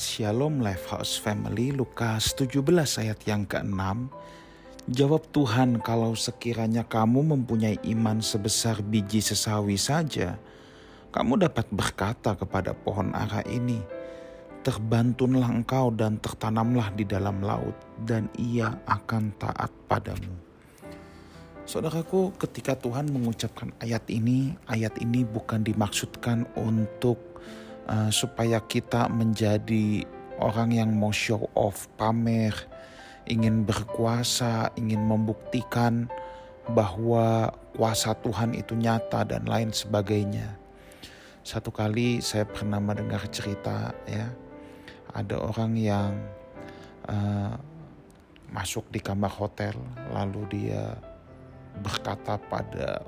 Shalom Lifehouse Family Lukas 17 ayat yang ke-6 Jawab Tuhan kalau sekiranya kamu mempunyai iman sebesar biji sesawi saja Kamu dapat berkata kepada pohon ara ini Terbantunlah engkau dan tertanamlah di dalam laut Dan ia akan taat padamu. Saudaraku ketika Tuhan mengucapkan ayat ini Ayat ini bukan dimaksudkan untuk uh, supaya kita menjadi orang yang mau show off, pamer, ingin berkuasa, ingin membuktikan bahwa kuasa Tuhan itu nyata dan lain sebagainya. Satu kali saya pernah mendengar cerita ya, ada orang yang uh, masuk di kamar hotel lalu dia berkata pada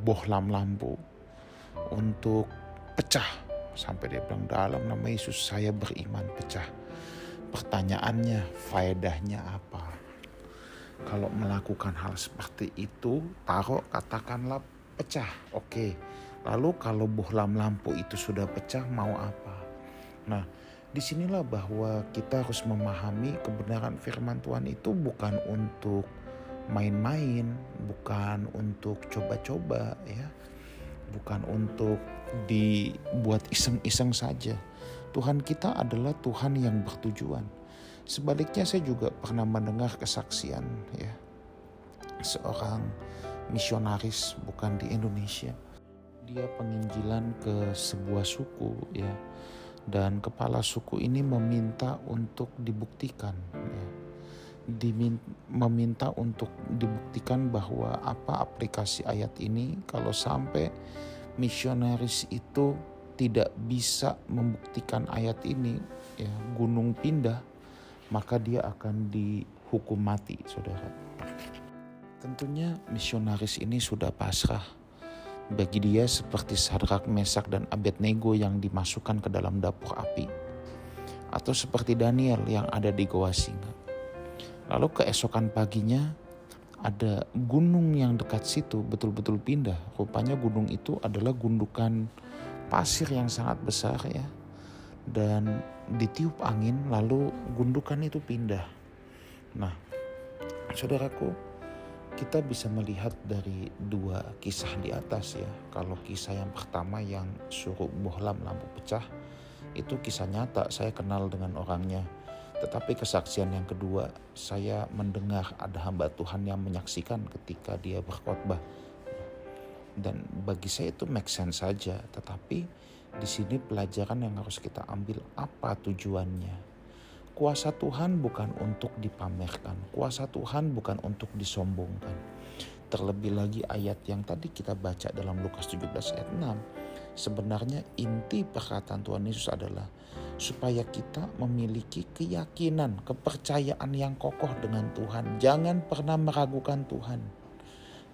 bohlam lampu untuk pecah Sampai dia bilang dalam nama Yesus saya beriman pecah. Pertanyaannya faedahnya apa? Kalau melakukan hal seperti itu taruh katakanlah pecah. Oke. Lalu kalau bohlam lampu itu sudah pecah mau apa? Nah di sinilah bahwa kita harus memahami kebenaran firman Tuhan itu bukan untuk main-main, bukan untuk coba-coba ya bukan untuk dibuat iseng-iseng saja. Tuhan kita adalah Tuhan yang bertujuan. Sebaliknya saya juga pernah mendengar kesaksian ya seorang misionaris bukan di Indonesia. Dia penginjilan ke sebuah suku ya dan kepala suku ini meminta untuk dibuktikan ya meminta untuk dibuktikan bahwa apa aplikasi ayat ini kalau sampai misionaris itu tidak bisa membuktikan ayat ini ya gunung pindah maka dia akan dihukum mati saudara. Tentunya misionaris ini sudah pasrah bagi dia seperti Sadrak Mesak dan Abednego yang dimasukkan ke dalam dapur api atau seperti Daniel yang ada di goa singa Lalu keesokan paginya ada gunung yang dekat situ betul-betul pindah. Rupanya gunung itu adalah gundukan pasir yang sangat besar ya. Dan ditiup angin lalu gundukan itu pindah. Nah, saudaraku, kita bisa melihat dari dua kisah di atas ya. Kalau kisah yang pertama yang suruh bohlam lampu pecah, itu kisah nyata. Saya kenal dengan orangnya tetapi kesaksian yang kedua, saya mendengar ada hamba Tuhan yang menyaksikan ketika dia berkhotbah. Dan bagi saya itu make sense saja, tetapi di sini pelajaran yang harus kita ambil apa tujuannya. Kuasa Tuhan bukan untuk dipamerkan, kuasa Tuhan bukan untuk disombongkan. Terlebih lagi ayat yang tadi kita baca dalam Lukas 17 ayat 6, sebenarnya inti perkataan Tuhan Yesus adalah supaya kita memiliki keyakinan, kepercayaan yang kokoh dengan Tuhan. Jangan pernah meragukan Tuhan.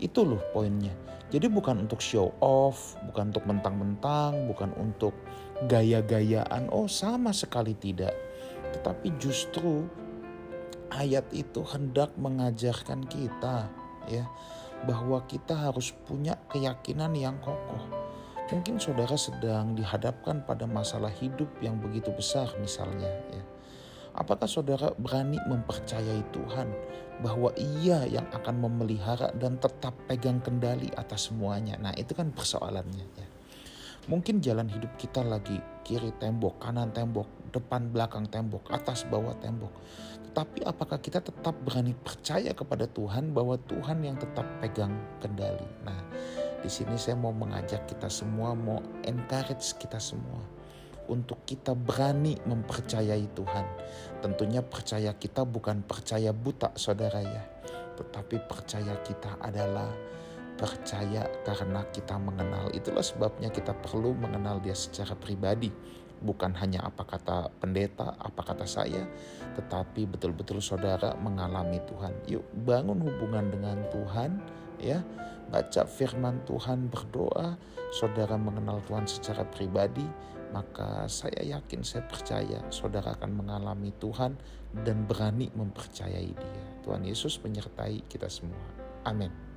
Itu loh poinnya. Jadi bukan untuk show off, bukan untuk mentang-mentang, bukan untuk gaya-gayaan. Oh, sama sekali tidak. Tetapi justru ayat itu hendak mengajarkan kita ya bahwa kita harus punya keyakinan yang kokoh Mungkin saudara sedang dihadapkan pada masalah hidup yang begitu besar misalnya ya. Apakah saudara berani mempercayai Tuhan bahwa ia yang akan memelihara dan tetap pegang kendali atas semuanya? Nah itu kan persoalannya ya. Mungkin jalan hidup kita lagi kiri tembok, kanan tembok, depan belakang tembok, atas bawah tembok. Tetapi apakah kita tetap berani percaya kepada Tuhan bahwa Tuhan yang tetap pegang kendali? Nah, di sini saya mau mengajak kita semua, mau encourage kita semua untuk kita berani mempercayai Tuhan. Tentunya percaya kita bukan percaya buta saudara ya. Tetapi percaya kita adalah percaya karena kita mengenal. Itulah sebabnya kita perlu mengenal dia secara pribadi. Bukan hanya apa kata pendeta, apa kata saya, tetapi betul-betul saudara mengalami Tuhan. Yuk bangun hubungan dengan Tuhan ya baca firman Tuhan, berdoa, saudara mengenal Tuhan secara pribadi, maka saya yakin, saya percaya saudara akan mengalami Tuhan dan berani mempercayai Dia. Tuhan Yesus menyertai kita semua. Amin.